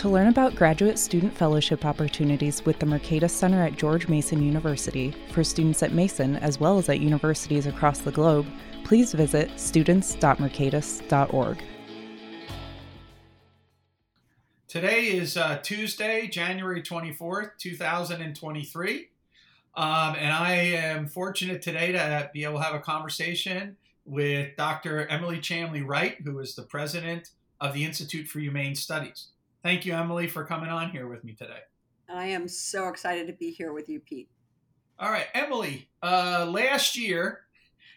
To learn about graduate student fellowship opportunities with the Mercatus Center at George Mason University for students at Mason as well as at universities across the globe, please visit students.mercatus.org. Today is uh, Tuesday, January 24th, 2023. Um, and I am fortunate today to be able to have a conversation with Dr. Emily Chamlee-Wright, who is the president of the Institute for Humane Studies. Thank you, Emily, for coming on here with me today. I am so excited to be here with you, Pete. All right, Emily, uh, last year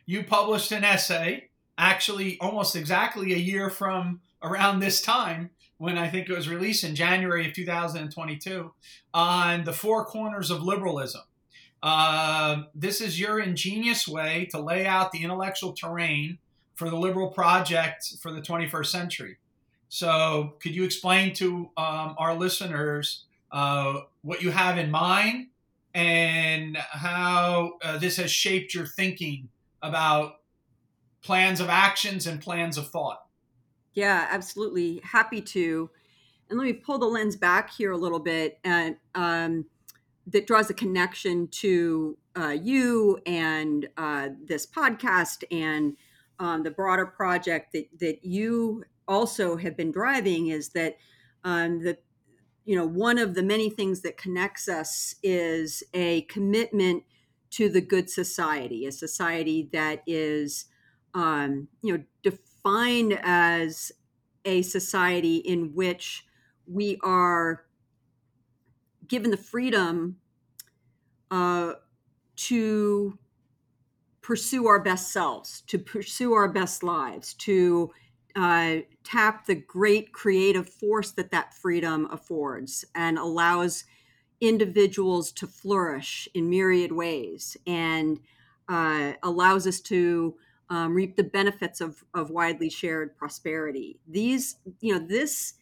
you published an essay, actually almost exactly a year from around this time when I think it was released in January of 2022 on the four corners of liberalism. Uh, this is your ingenious way to lay out the intellectual terrain for the liberal project for the 21st century. So, could you explain to um, our listeners uh, what you have in mind and how uh, this has shaped your thinking about plans of actions and plans of thought? Yeah, absolutely. Happy to. And let me pull the lens back here a little bit and um, that draws a connection to uh, you and uh, this podcast and um, the broader project that, that you also have been driving is that um, the you know one of the many things that connects us is a commitment to the good society a society that is um, you know defined as a society in which we are given the freedom uh, to pursue our best selves, to pursue our best lives, to uh, tap the great creative force that that freedom affords and allows individuals to flourish in myriad ways and uh, allows us to um, reap the benefits of, of widely shared prosperity. These, you know, this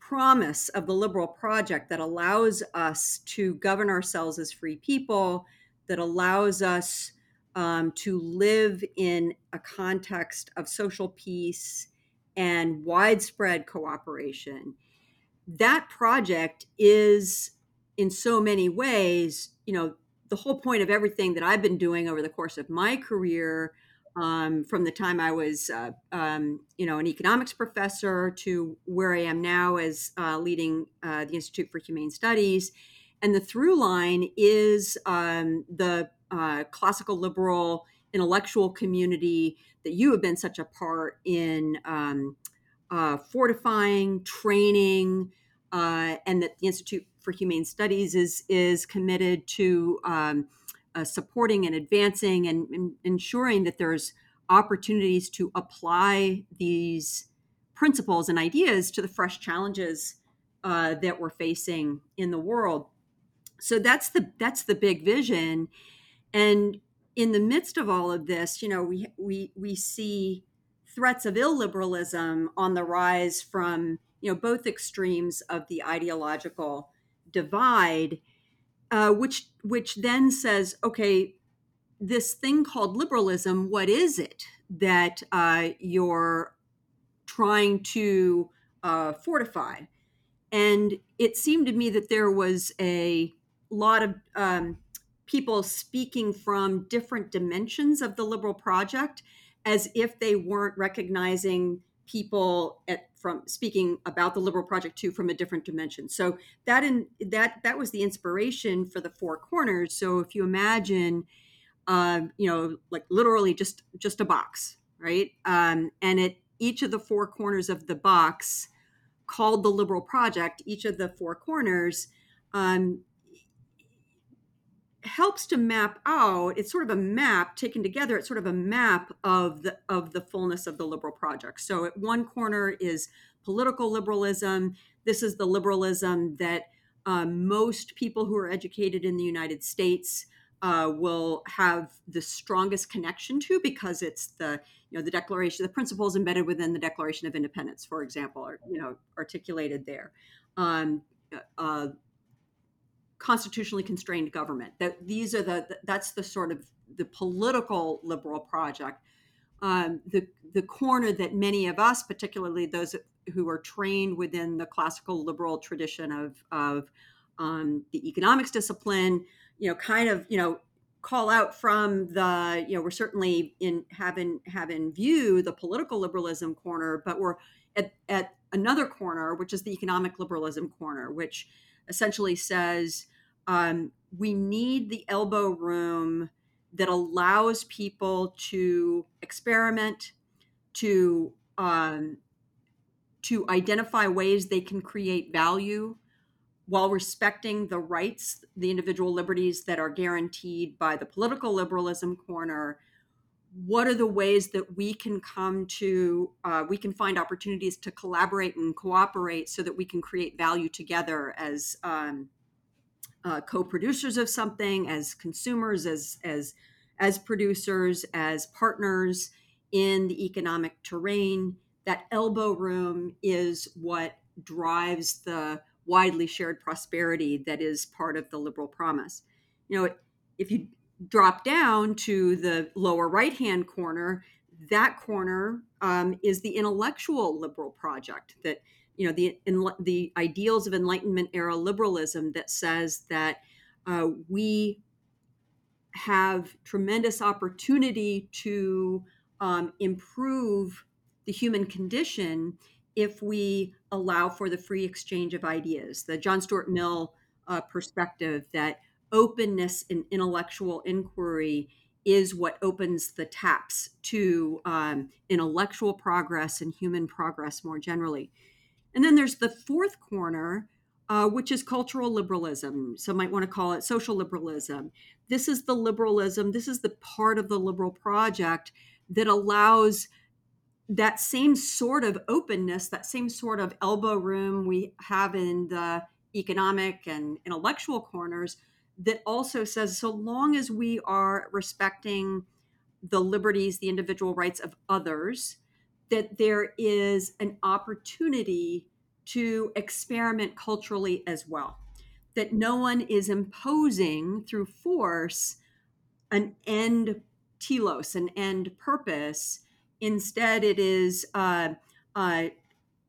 promise of the liberal project that allows us to govern ourselves as free people, that allows us um, to live in a context of social peace and widespread cooperation. That project is, in so many ways, you know, the whole point of everything that I've been doing over the course of my career, um, from the time I was, uh, um, you know, an economics professor to where I am now as uh, leading uh, the Institute for Humane Studies. And the through line is um, the uh, classical liberal intellectual community that you have been such a part in um, uh, fortifying, training, uh, and that the Institute for Humane Studies is is committed to um, uh, supporting and advancing and, and, ensuring that there's opportunities to apply these principles and ideas to the fresh challenges uh, that we're facing in the world. So that's the that's the big vision, and in the midst of all of this, you know, we we we see threats of illiberalism on the rise from you know both extremes of the ideological divide, uh, which which then says, okay, this thing called liberalism, what is it that uh, you're trying to uh, fortify? And it seemed to me that there was a lot of um, people speaking from different dimensions of the liberal project as if they weren't recognizing people at from speaking about the liberal project too from a different dimension. So that in that that was the inspiration for the four corners. So if you imagine um, you know like literally just just a box right? Um, and at each of the four corners of the box called the liberal project each of the four corners um, helps to map out it's sort of a map taken together it's sort of a map of the of the fullness of the liberal project. So at one corner is political liberalism. This is the liberalism that um, most people who are educated in the united states uh, will have the strongest connection to because it's the you know the declaration the principles embedded within the declaration of independence for example are you know articulated there. Um, uh, constitutionally constrained government. That these are the that's the sort of the political liberal project. Um, the the corner that many of us particularly those who are trained within the classical liberal tradition of of um, the economics discipline you know kind of you know call out from the you know we're certainly in having have in view the political liberalism corner but we're at, at another corner which is the economic liberalism corner which essentially says um, we need the elbow room that allows people to experiment to um, to identify ways they can create value while respecting the rights, the individual liberties that are guaranteed by the political liberalism corner, what are the ways that we can come to, uh, we can find opportunities to collaborate and cooperate so that we can create value together as um, uh, co-producers of something, as consumers, as as as producers, as partners in the economic terrain. That elbow room is what drives the widely shared prosperity that is part of the liberal promise. You know, if you drop down to the lower right hand corner, that corner um, is the intellectual liberal project that you know the in, the ideals of enlightenment era liberalism that says that uh, we have tremendous opportunity to um, improve the human condition if we allow for the free exchange of ideas. The John Stuart Mill uh, perspective that openness and intellectual inquiry is what opens the taps to um, intellectual progress and human progress more generally. And then there's the fourth corner, uh, which is cultural liberalism. Some might want to call it social liberalism. This is the liberalism, this is the part of the liberal project that allows that same sort of openness, that same sort of elbow room we have in the economic and intellectual corners, that also says so long as we are respecting the liberties, the individual rights of others, that there is an opportunity to experiment culturally as well. That no one is imposing through force an end telos, an end purpose Instead, it is uh, uh,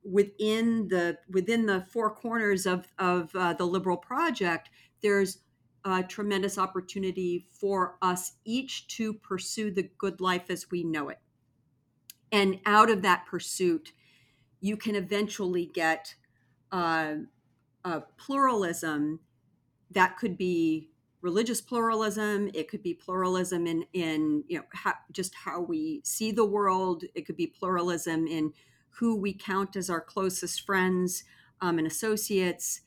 within the within the four corners of of uh, the liberal project. There's a tremendous opportunity for us each to pursue the good life as we know it, and out of that pursuit, you can eventually get uh, pluralism that could be religious pluralism it could be pluralism in in you know how, just how we see the world it could be pluralism in who we count as our closest friends um, and associates.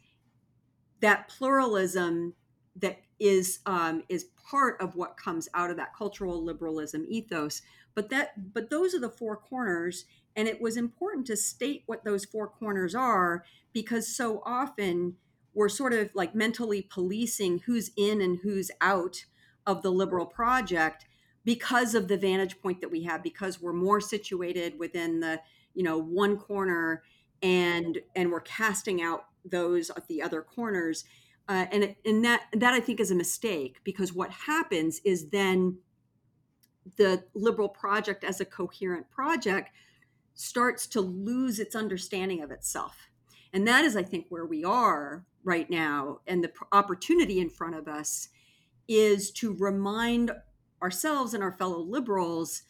That pluralism that is um, is part of what comes out of that cultural liberalism ethos. But that but those are the four corners and it was important to state what those four corners are because so often we're sort of like mentally policing who's in and who's out of the liberal project because of the vantage point that we have because we're more situated within the you know one corner and and we're casting out those at the other corners uh, and and that that I think is a mistake because what happens is then the liberal project as a coherent project starts to lose its understanding of itself. And that is i think where we are right now. And the opportunity in front of us is to remind ourselves and our fellow liberals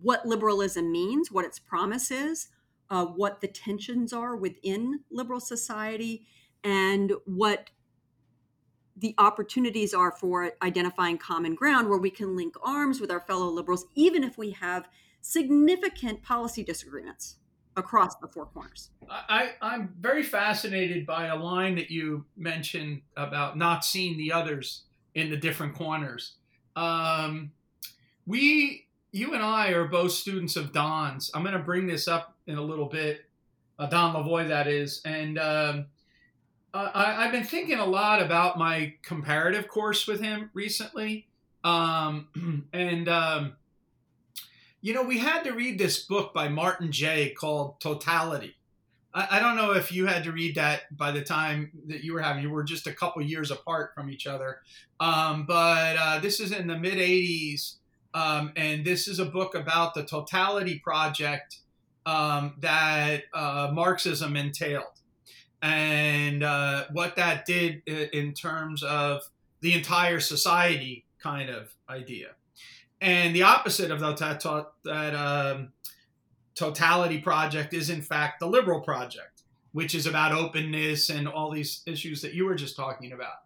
what liberalism means, what its promise is, uh, what the tensions are within liberal society, and what the opportunities are for identifying common ground where we can link arms with our fellow liberals, even if we have significant policy disagreements across the four corners. I, I'm very fascinated by a line that you mentioned about not seeing the others in the different corners. Um, we, you and I are both students of Don's. I'm going to bring this up in a little bit, uh, Don Lavoie, that is. And um, I, have been thinking a lot about my comparative course with him recently. Um, and, um, you know, we had to read this book by Martin Jay called Totality. I, I, don't know if you had to read that by the time that you were having, you were just a couple years apart from each other. Um, but uh, this is in the mid 80s. Um, and this is a book about the Totality Project um, that uh, Marxism entailed and uh, what that did in terms of the entire society kind of idea. And the opposite of that, that um, totality project is, in fact, the liberal project, which is about openness and all these issues that you were just talking about.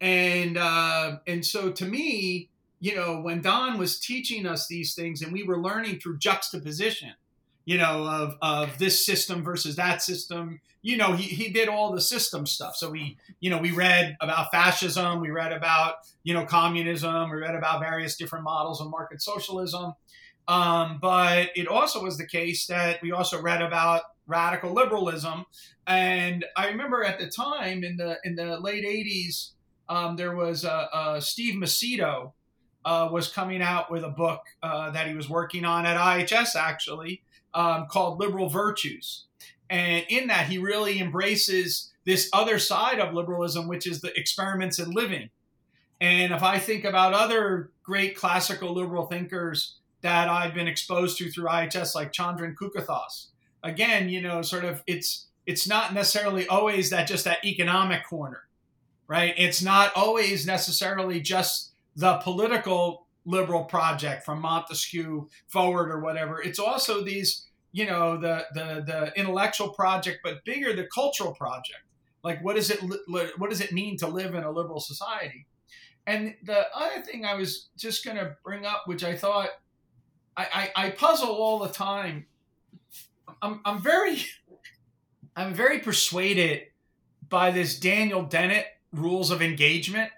And uh, and so to me, you know, when Don was teaching us these things, and we were learning through juxtaposition, you know, of, of this system versus that system. You know, he, he did all the system stuff. So we, you know, we read about fascism, we read about, you know, communism, we read about various different models of market socialism. Um, but it also was the case that we also read about radical liberalism. And I remember at the time in the in the late 80s, um, there was uh, Steve Macedo uh, was coming out with a book uh, that he was working on at IHS actually, um, called Liberal Virtues. And in that, he really embraces this other side of liberalism, which is the experiments in living. And if I think about other great classical liberal thinkers that I've been exposed to through IHS, like Chandran Kukathas, again, you know, sort of it's it's not necessarily always that just that economic corner, right? It's not always necessarily just the political liberal project from Montesquieu forward or whatever. It's also these you know the the the intellectual project, but bigger the cultural project. Like what does it what does it mean to live in a liberal society? And the other thing I was just going to bring up, which I thought I, I, I puzzle all the time. I'm, I'm very I'm very persuaded by this Daniel Dennett rules of engagement.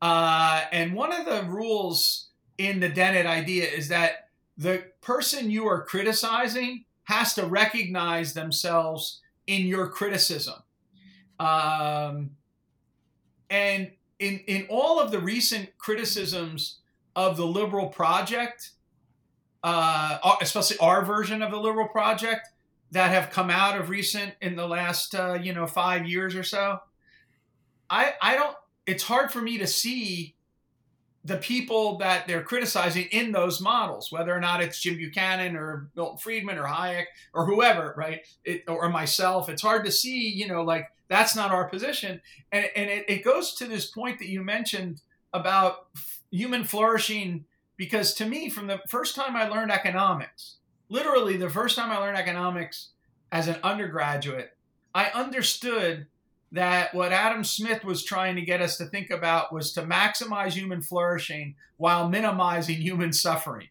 Uh, and one of the rules in the Dennett idea is that the person you are criticizing has to recognize themselves in your criticism. Um, and in, in all of the recent criticisms of the liberal project, uh, especially our version of the liberal project that have come out of recent in the last uh, you know five years or so, I I don't. It's hard for me to see the people that they're criticizing in those models, whether or not it's Jim Buchanan or Milton Friedman or Hayek or whoever, right? It, or myself, it's hard to see, you know, like that's not our position. And, and it, it goes to this point that you mentioned about human flourishing, because to me, from the first time I learned economics, literally the first time I learned economics as an undergraduate, I understood that what Adam Smith was trying to get us to think about was to maximize human flourishing while minimizing human suffering,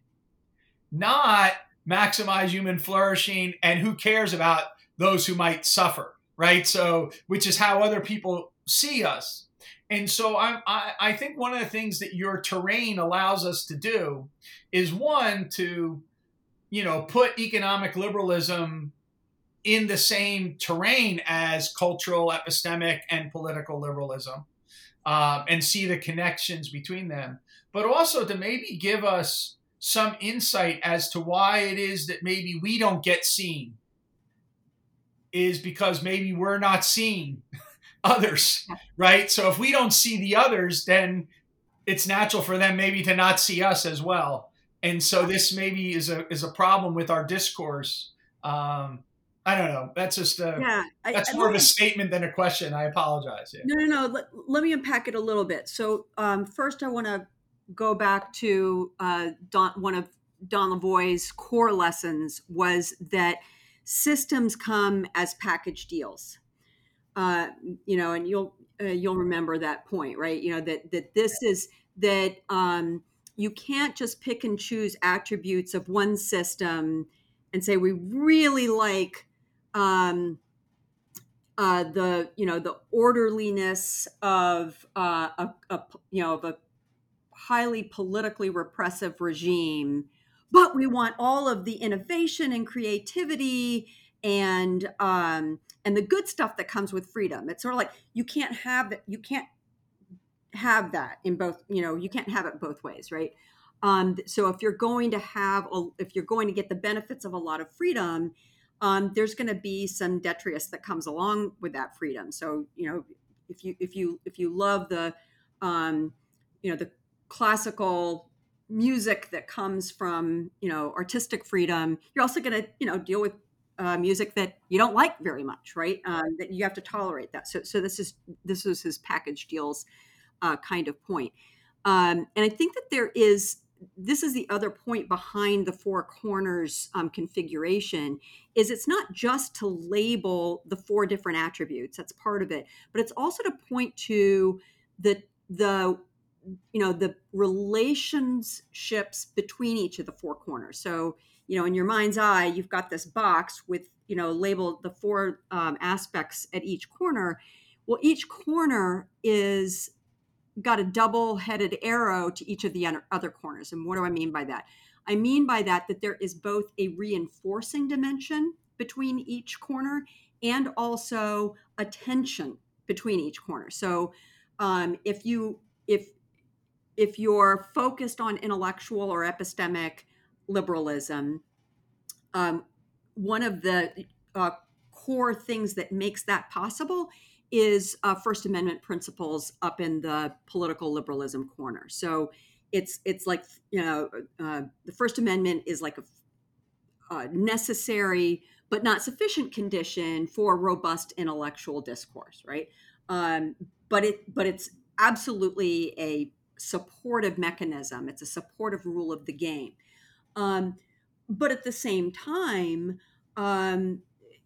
not maximize human flourishing and who cares about those who might suffer, right? So, which is how other people see us. And so I, I, I think one of the things that your terrain allows us to do is one, to, you know, put economic liberalism in the same terrain as cultural, epistemic, and political liberalism, um, and see the connections between them, but also to maybe give us some insight as to why it is that maybe we don't get seen is because maybe we're not seeing others, right? So if we don't see the others, then it's natural for them maybe to not see us as well. And so this maybe is a is a problem with our discourse. Um, I don't know. That's just a, yeah. That's I, more I, of a statement than a question. I apologize. Yeah. No, no, no. Let, let, me unpack it a little bit. So um, first, I want to go back to uh, Don, one of Don Lavoie's core lessons was that systems come as package deals. Uh, you know, and you'll uh, you'll remember that point, right? You know that that this is that um, you can't just pick and choose attributes of one system and say we really like um, uh, the you know the orderliness of uh, a, a, you know of a highly politically repressive regime, but we want all of the innovation and creativity and um, and the good stuff that comes with freedom. It's sort of like you can't have you can't have that in both, you know, you can't have it both ways, right? Um, so if you're going to have, a, if you're going to get the benefits of a lot of freedom, um, there's going to be some detritus that comes along with that freedom. So you know, if you if you if you love the, um, you know, the classical music that comes from you know artistic freedom, you're also going to you know deal with uh, music that you don't like very much, right? Um, that you have to tolerate that. So, so this is this is his package deals uh, kind of point. Um, and I think that there is this is the other point behind the four corners um, configuration is it's not just to label the four different attributes that's part of it but it's also to point to the the you know the relationships between each of the four corners. So you know in your mind's eye you've got this box with you know labeled the four um, aspects at each corner. Well each corner is got a double headed arrow to each of the other corners. And what do I mean by that? I mean by that that there is both a reinforcing dimension between each corner and also a tension between each corner. So um, if you if if you're focused on intellectual or epistemic liberalism, um, one of the uh, core things that makes that possible is uh, First Amendment principles up in the political liberalism corner. So it's it's like you know uh, the First Amendment is like a, a necessary but not sufficient condition for robust intellectual discourse, right? Um, but it but it's absolutely a supportive mechanism. It's a supportive rule of the game. Um, but at the same time, um,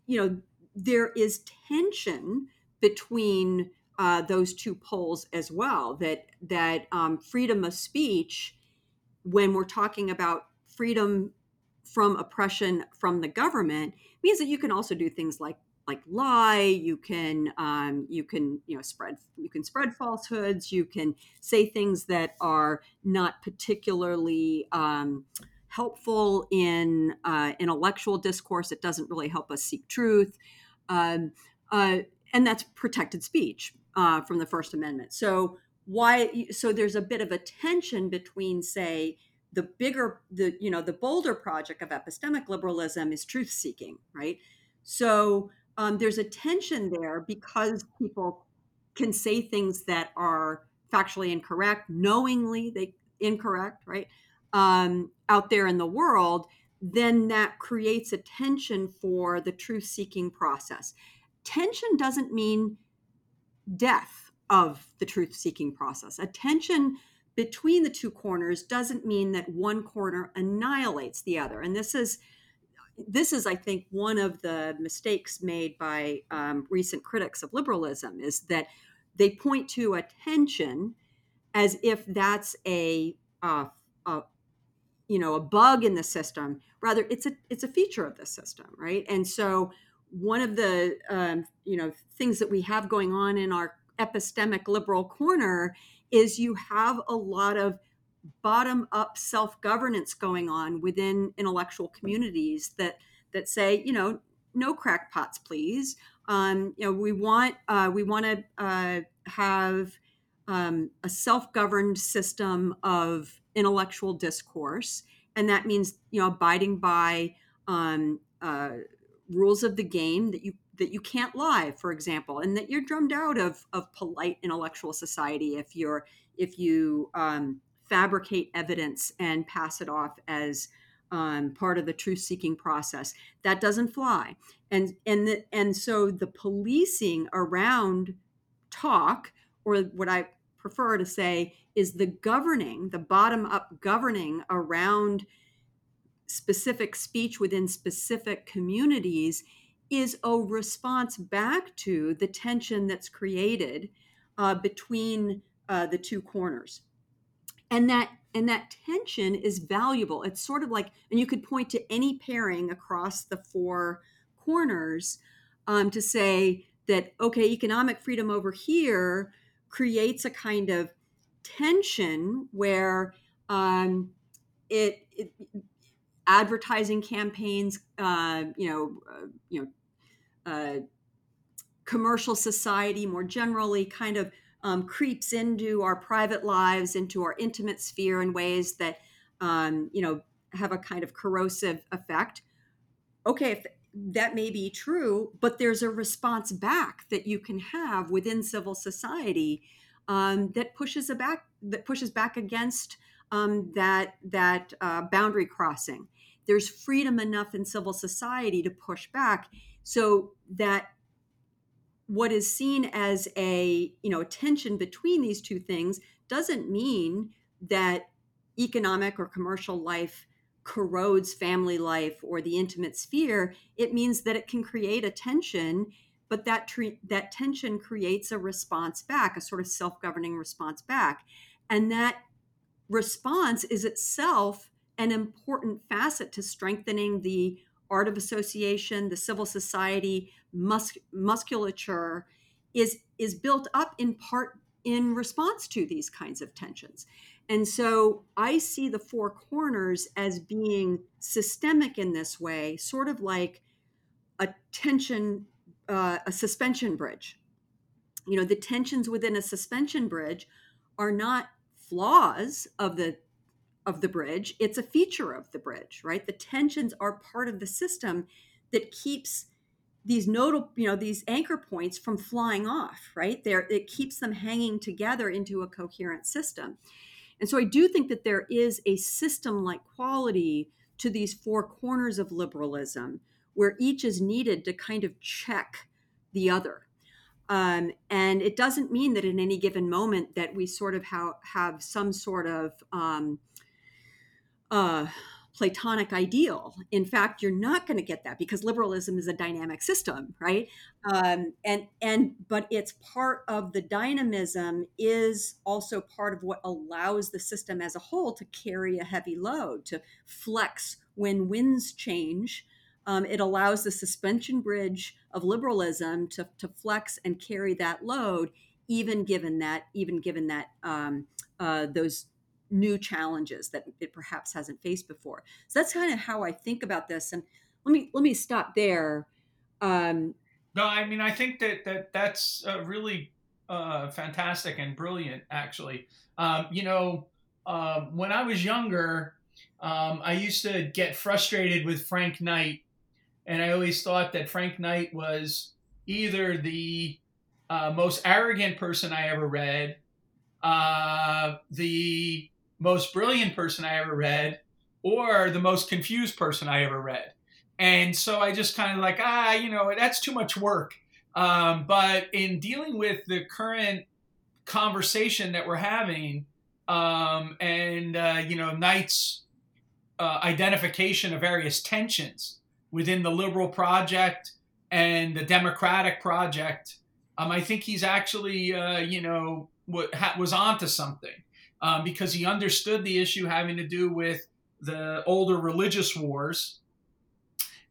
you know, there is tension between uh, those two poles as well. That that um, freedom of speech, when we're talking about freedom from oppression from the government, means that you can also do things like like lie. You can um, you can you know spread you can spread falsehoods. You can say things that are not particularly um, helpful in uh, intellectual discourse. It doesn't really help us seek truth. Um, uh, and that's protected speech uh, from the First Amendment. So why? So there's a bit of a tension between, say, the bigger, the you know, the bolder project of epistemic liberalism is truth seeking, right? So um, there's a tension there because people can say things that are factually incorrect, knowingly they incorrect, right? Um, out there in the world, then that creates a tension for the truth seeking process tension doesn't mean death of the truth seeking process. A tension between the two corners doesn't mean that one corner annihilates the other. And this is this is, I think, one of the mistakes made by um, recent critics of liberalism is that they point to a tension as if that's a, uh, a you know a bug in the system. Rather, it's a it's a feature of the system, right? And so one of the um, you know things that we have going on in our epistemic liberal corner is you have a lot of bottom up self governance going on within intellectual communities that that say you know no crackpots please. Um, you know we want uh, we want to uh, have um, a self governed system of intellectual discourse and that means you know abiding by um, uh, rules of the game that you that you can't lie for example and that you're drummed out of of polite intellectual society if you're if you um, fabricate evidence and pass it off as um, part of the truth seeking process. That doesn't fly. And and the, and so the policing around talk or what i prefer to say is the governing the bottom up governing around specific speech within specific communities is a response back to the tension that's created uh, between uh, the two corners. And that and that tension is valuable. It's sort of like and you could point to any pairing across the four corners um, to say that okay economic freedom over here creates a kind of tension where um, it, it advertising campaigns, uh, you know, uh, you know, uh, commercial society more generally kind of um, creeps into our private lives, into our intimate sphere in ways that, um, you know, have a kind of corrosive effect. Okay, that may be true, but there's a response back that you can have within civil society um, that pushes back that pushes back against um, that that uh, boundary crossing. There's freedom enough in civil society to push back, so that what is seen as a you know tension between these two things doesn't mean that economic or commercial life corrodes family life or the intimate sphere. It means that it can create a tension but that tre- that tension creates a response back a sort of self-governing response back. And that response is itself an important facet to strengthening the art of association, the civil society mus- musculature is is built up in part in response to these kinds of tensions. And so I see the four corners as being systemic in this way, sort of like a tension, uh, a suspension bridge. You know, the tensions within a suspension bridge are not flaws of the of the bridge it's a feature of the bridge right? The tensions are part of the system that keeps these notable you know these anchor points from flying off right? There it keeps them hanging together into a coherent system. And so i do think that there is a system like quality to these four corners of liberalism where each is needed to kind of check the other. Um, and it doesn't mean that in any given moment that we sort of ha- have some sort of um, uh, Platonic ideal. In fact, you're not going to get that because liberalism is a dynamic system, right? Um, and and but it's part of the dynamism is also part of what allows the system as a whole to carry a heavy load, to flex when winds change. Um, it allows the suspension bridge of liberalism to, to flex and carry that load, even given that even given that um, uh, those new challenges that it perhaps hasn't faced before. So that's kind of how I think about this. And let me let me stop there. Um, no, I mean I think that that that's uh, really uh, fantastic and brilliant. Actually, um, you know, uh, when I was younger, um, I used to get frustrated with Frank Knight, and I always thought that Frank Knight was either the uh, most arrogant person I ever read, uh, the most brilliant person I ever read or the most confused person I ever read. And so I just kind of like, ah, you know, that's too much work. Um, but in dealing with the current conversation that we're having, um, and, uh, you know, Knight's uh, identification of various tensions within the liberal project and the democratic project, um, I think he's actually, uh, you know, what ha- was onto something um, because he understood the issue having to do with the older religious wars.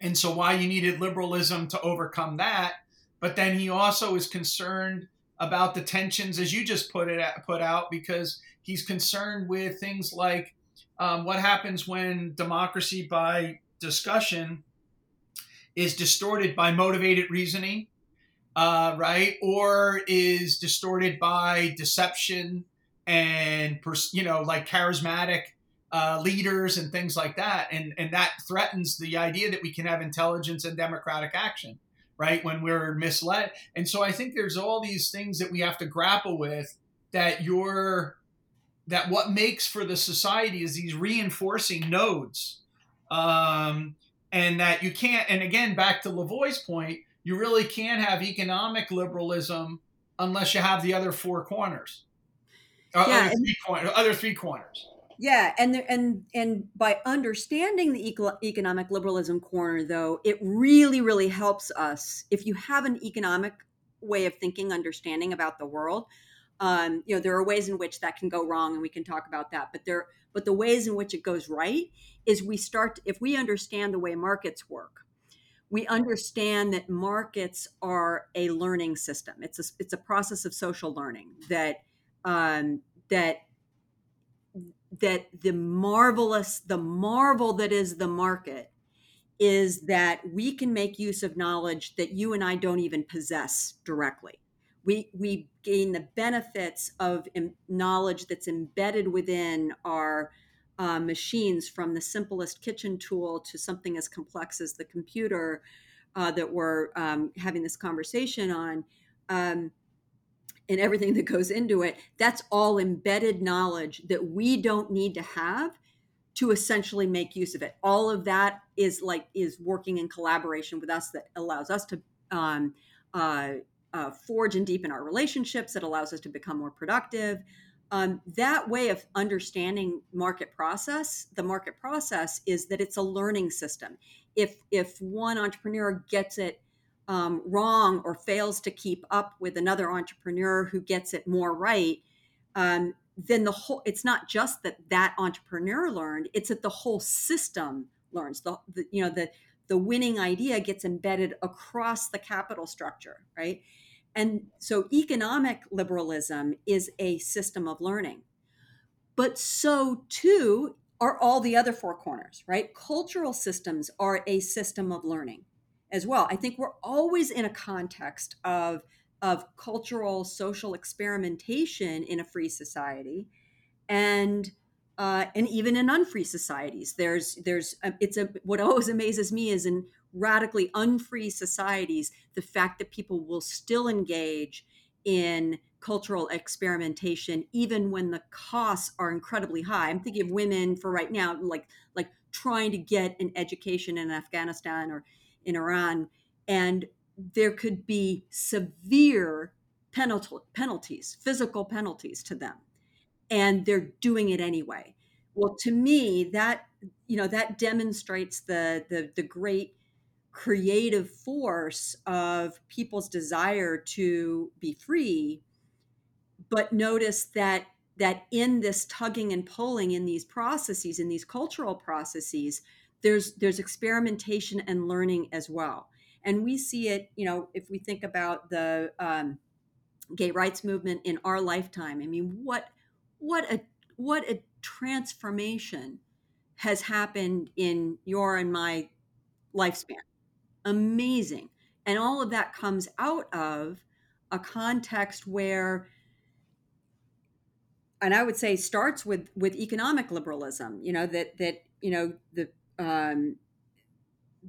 And so, why you needed liberalism to overcome that. But then he also is concerned about the tensions, as you just put it put out, because he's concerned with things like um, what happens when democracy by discussion is distorted by motivated reasoning, uh, right, or is distorted by deception and you know like charismatic uh, leaders and things like that. And and that threatens the idea that we can have intelligence and democratic action right when we're misled. And so i think there's all these things that we have to grapple with that you're that what makes for the society is these reinforcing nodes um, and that you can't and again back to lavoie's point you really can't have economic liberalism unless you have the other four corners uh, yeah, other, three corners, other three corners. Yeah, and and and by understanding the eco- economic liberalism corner, though, it really really helps us if you have an economic way of thinking, understanding about the world. Um, you know, there are ways in which that can go wrong, and we can talk about that. But there, but the ways in which it goes right is we start if we understand the way markets work. We understand that markets are a learning system. It's a it's a process of social learning that um, that that the marvelous the marvel that is the market is that we can make use of knowledge that you and I don't even possess directly. We, we gain the benefits of knowledge that's embedded within our uh, machines from the simplest kitchen tool to something as complex as the computer uh, that we're um, having this conversation on um, and everything that goes into it that's all embedded knowledge that we don't need to have to essentially make use of it. All of that is like is working in collaboration with us that allows us to um, uh, uh, forge and deepen our relationships that allows us to become more productive. Um, that way of understanding market process the market process is that it's a learning system. If if one entrepreneur gets it um, wrong or fails to keep up with another entrepreneur who gets it more right um, then the whole it's not just that that entrepreneur learned it's that the whole system learns the, the you know the the winning idea gets embedded across the capital structure right and so economic liberalism is a system of learning. But so too are all the other four corners, right? Cultural systems are a system of learning as well. I think we're always in a context of of cultural social experimentation in a free society and uh, and even in unfree societies there's there's a, it's a what always amazes me is in radically unfree societies, the fact that people will still engage in cultural experimentation even when the costs are incredibly high. I'm thinking of women for right now, like like trying to get an education in Afghanistan or in Iran, and there could be severe penalty, penalties, physical penalties to them, and they're doing it anyway. Well, to me, that you know that demonstrates the the the great creative force of people's desire to be free but notice that that in this tugging and pulling in these processes in these cultural processes there's there's experimentation and learning as well and we see it you know if we think about the um, gay rights movement in our lifetime i mean what what a what a transformation has happened in your and my lifespan amazing. And all of that comes out of a context where and I would say starts with with economic liberalism, you know, that that, you know, the um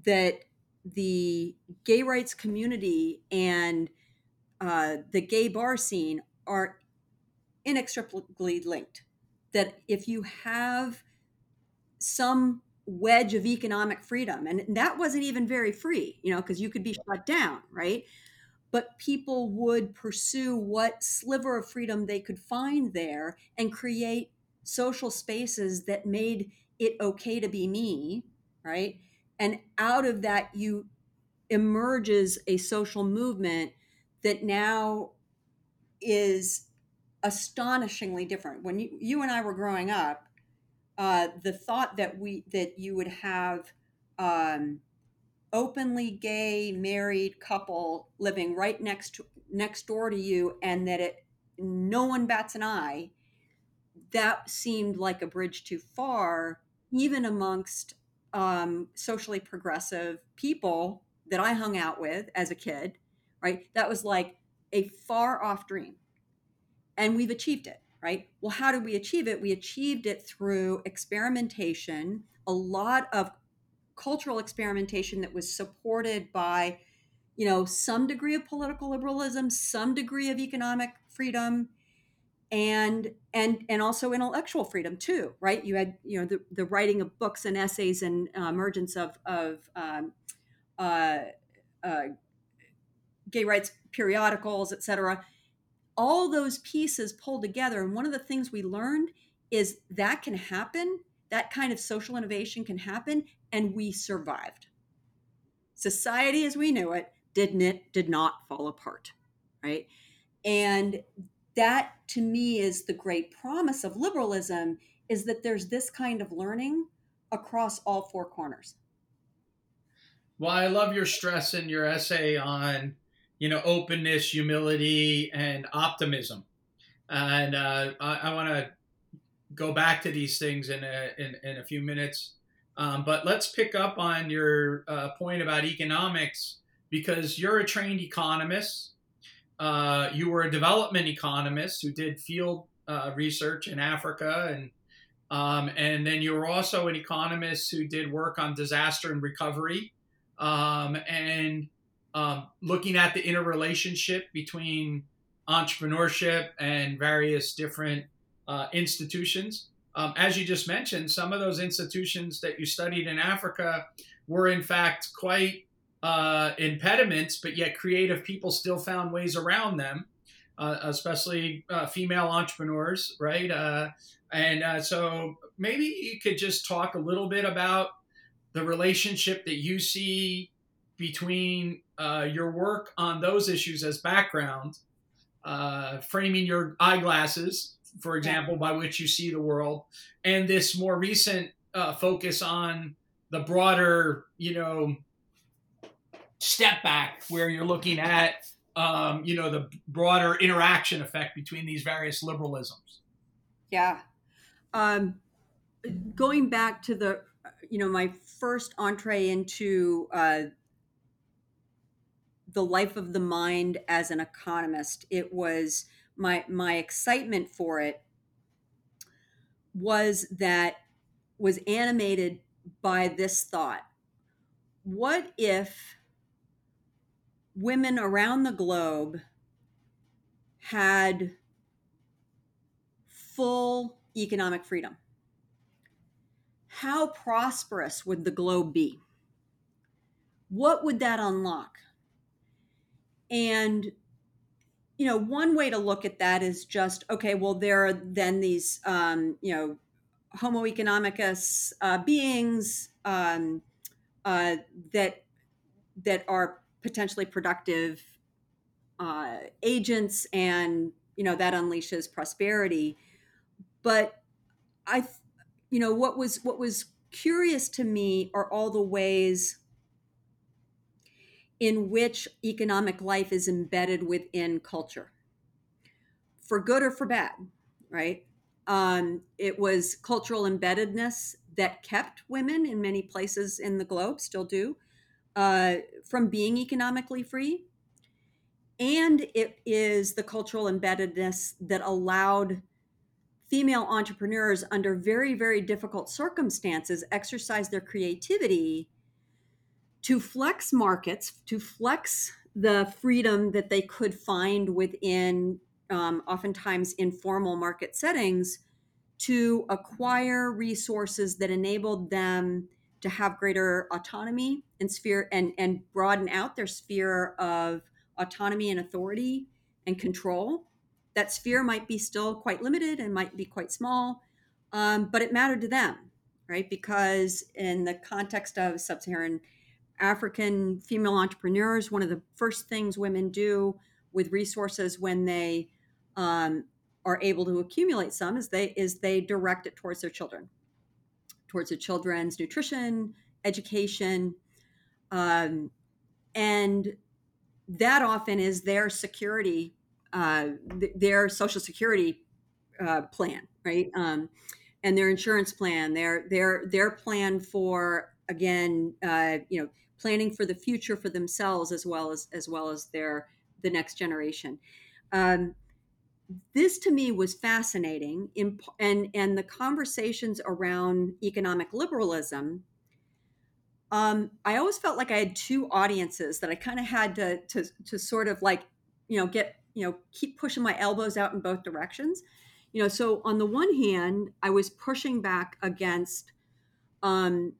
that the gay rights community and uh, the gay bar scene are inextricably linked. That if you have some wedge of economic freedom and that wasn't even very free you know because you could be shut down right but people would pursue what sliver of freedom they could find there and create social spaces that made it okay to be me right? And out of that you emerges a social movement that now is astonishingly different. When you, you and i were growing up uh, the thought that we that you would have um, openly gay married couple living right next to, next door to you and that it no one bats an eye that seemed like a bridge too far even amongst um, socially progressive people that i hung out with as a kid right that was like a far off dream and we've achieved it right? Well, how did we achieve it? We achieved it through experimentation, a lot of cultural experimentation that was supported by, you know, some degree of political liberalism, some degree of economic freedom, and and and also intellectual freedom too, right? You had you know the, the writing of books and essays and uh, emergence of of um, uh, uh, gay rights periodicals, etc all those pieces pulled together. And one of the things we learned is that can happen, that kind of social innovation can happen, and we survived. Society as we knew it didn't it did not fall apart, right? And that to me is the great promise of liberalism is that there's this kind of learning across all four corners. Well, I love your stress in your essay on you know, openness, humility, and optimism. And uh, I, I want to go back to these things in a, in, in a few minutes. Um, but let's pick up on your uh, point about economics because you're a trained economist. Uh, you were a development economist who did field uh, research in Africa, and um, and then you were also an economist who did work on disaster and recovery, um, and um, looking at the interrelationship between entrepreneurship and various different uh, institutions. Um, as you just mentioned, some of those institutions that you studied in Africa were in fact quite uh, impediments, but yet creative people still found ways around them, uh, especially uh, female entrepreneurs, right? Uh, and uh, so maybe you could just talk a little bit about the relationship that you see between uh, your work on those issues as background, framing your eyeglasses, for example, by which you see the world, and this more recent focus on the broader, you know, step back where you're looking at um, you know the broader interaction effect between these various liberalisms. Yeah. Um, going back to the you know my first entree into uh, the life of the mind as an economist it was my my excitement for it was that was animated by this thought. What if women around the globe had full economic freedom, how prosperous would the globe be? What would that unlock? And, you know, one way to look at that is just okay, well, there are then these, um, you know, Homo economicus uh, beings um, uh, that that are potentially productive uh, agents and you know that unleashes prosperity. But i you know what was what was curious to me are all the ways in which economic life is embedded within culture. For good or for bad right? Um, it was cultural embeddedness that kept women in many places in the globe still do uh, from being economically free. And it is the cultural embeddedness that allowed female entrepreneurs under very, very difficult circumstances exercise their creativity to flex markets, to flex the freedom that they could find within um, oftentimes informal market settings to acquire resources that enabled them to have greater autonomy and sphere and and broaden out their sphere of autonomy and authority and control. That sphere might be still quite limited and might be quite small um, but it mattered to them right? Because in the context of sub-saharan african female entrepreneurs one of the first things women do with resources when they um, are able to accumulate some is they is they direct it towards their children towards the children's nutrition, education, um, and that often is their security, uh, th- their social security uh, plan, right? Um, and their insurance plan, their their their plan for again, uh, you know, planning for the future for themselves as well as as well as their the next generation. Um, this to me was fascinating in, and and the conversations around economic liberalism um, i always felt like i had two audiences that i kind of had to, to to sort of like you know get you know keep pushing my elbows out in both directions. You know so on the one hand i was pushing back against um,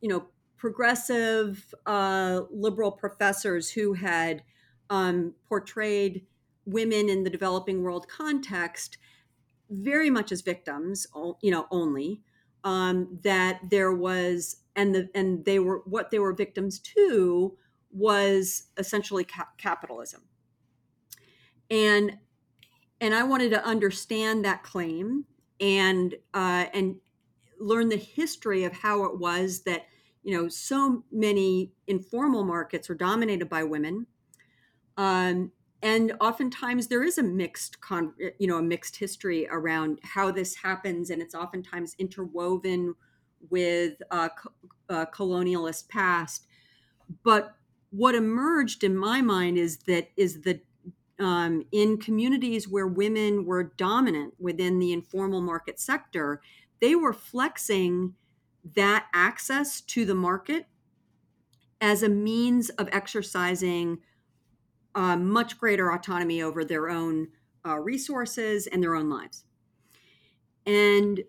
you know progressive uh, liberal professors who had um, portrayed women in the developing world context very much as victims you know only um, that there was and the and they were what they were victims to was essentially ca- capitalism. And and i wanted to understand that claim and uh, and learn the history of how it was that you know so many informal markets were dominated by women um, and oftentimes there is a mixed con, you know a mixed history around how this happens and it's oftentimes interwoven with a, a colonialist past. But what emerged in my mind is that is the um, in communities where women were dominant within the informal market sector, they were flexing that access to the market as a means of exercising uh, much greater autonomy over their own uh, resources and their own lives. And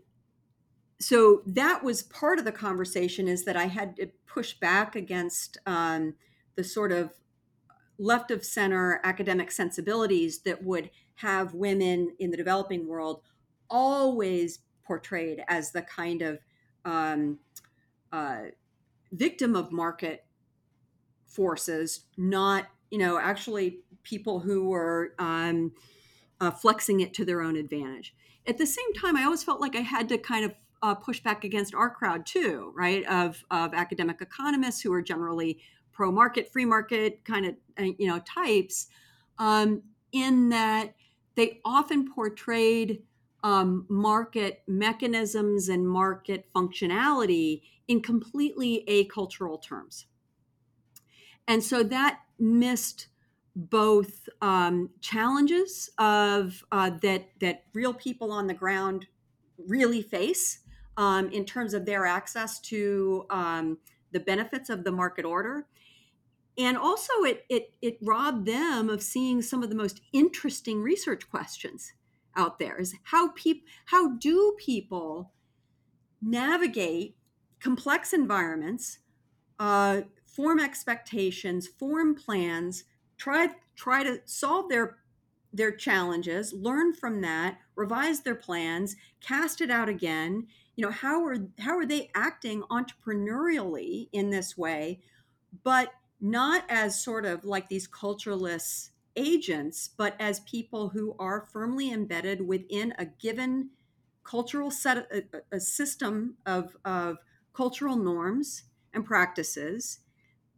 so that was part of the conversation is that I had to push back against um, the sort of left of center academic sensibilities that would have women in the developing world always portrayed as the kind of um, uh, victim of market forces, not you know actually people who were um, uh, flexing it to their own advantage. At the same time, I always felt like I had to kind of uh, push back against our crowd too, right? Of of academic economists who are generally pro market, free market kind of uh, you know types, um, in that they often portrayed um, market mechanisms and market functionality in completely acultural terms. And so that missed both um, challenges of uh, that that real people on the ground really face um, in terms of their access to um, the benefits of the market order, and also it, it it robbed them of seeing some of the most interesting research questions out there. Is how people how do people navigate complex environments, uh, form expectations, form plans, try try to solve their their challenges, learn from that, revise their plans, cast it out again. You know, how are how are they acting entrepreneurially in this way, but not as sort of like these cultureless agents, but as people who are firmly embedded within a given cultural set, a, a system of, of cultural norms and practices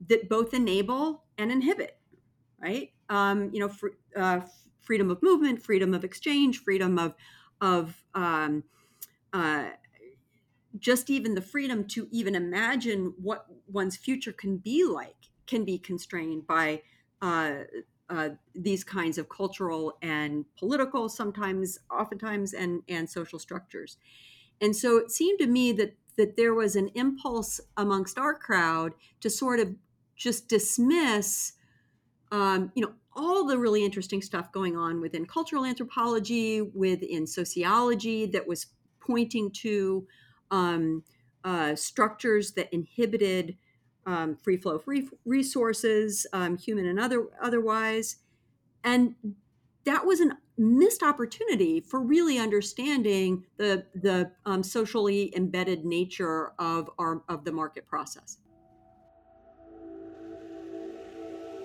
that both enable and inhibit right? Um, you know, fr- uh, freedom of movement, freedom of exchange, freedom of of um, uh, just even the freedom to even imagine what one's future can be like can be constrained by uh, uh, these kinds of cultural and political, sometimes, oftentimes, and and social structures. And so it seemed to me that that there was an impulse amongst our crowd to sort of just dismiss um, you know, all the really interesting stuff going on within cultural anthropology, within sociology that was pointing to um, uh, structures that inhibited um, free flow of free resources, um, human and other otherwise, and that was a missed opportunity for really understanding the the um, socially embedded nature of our of the market process.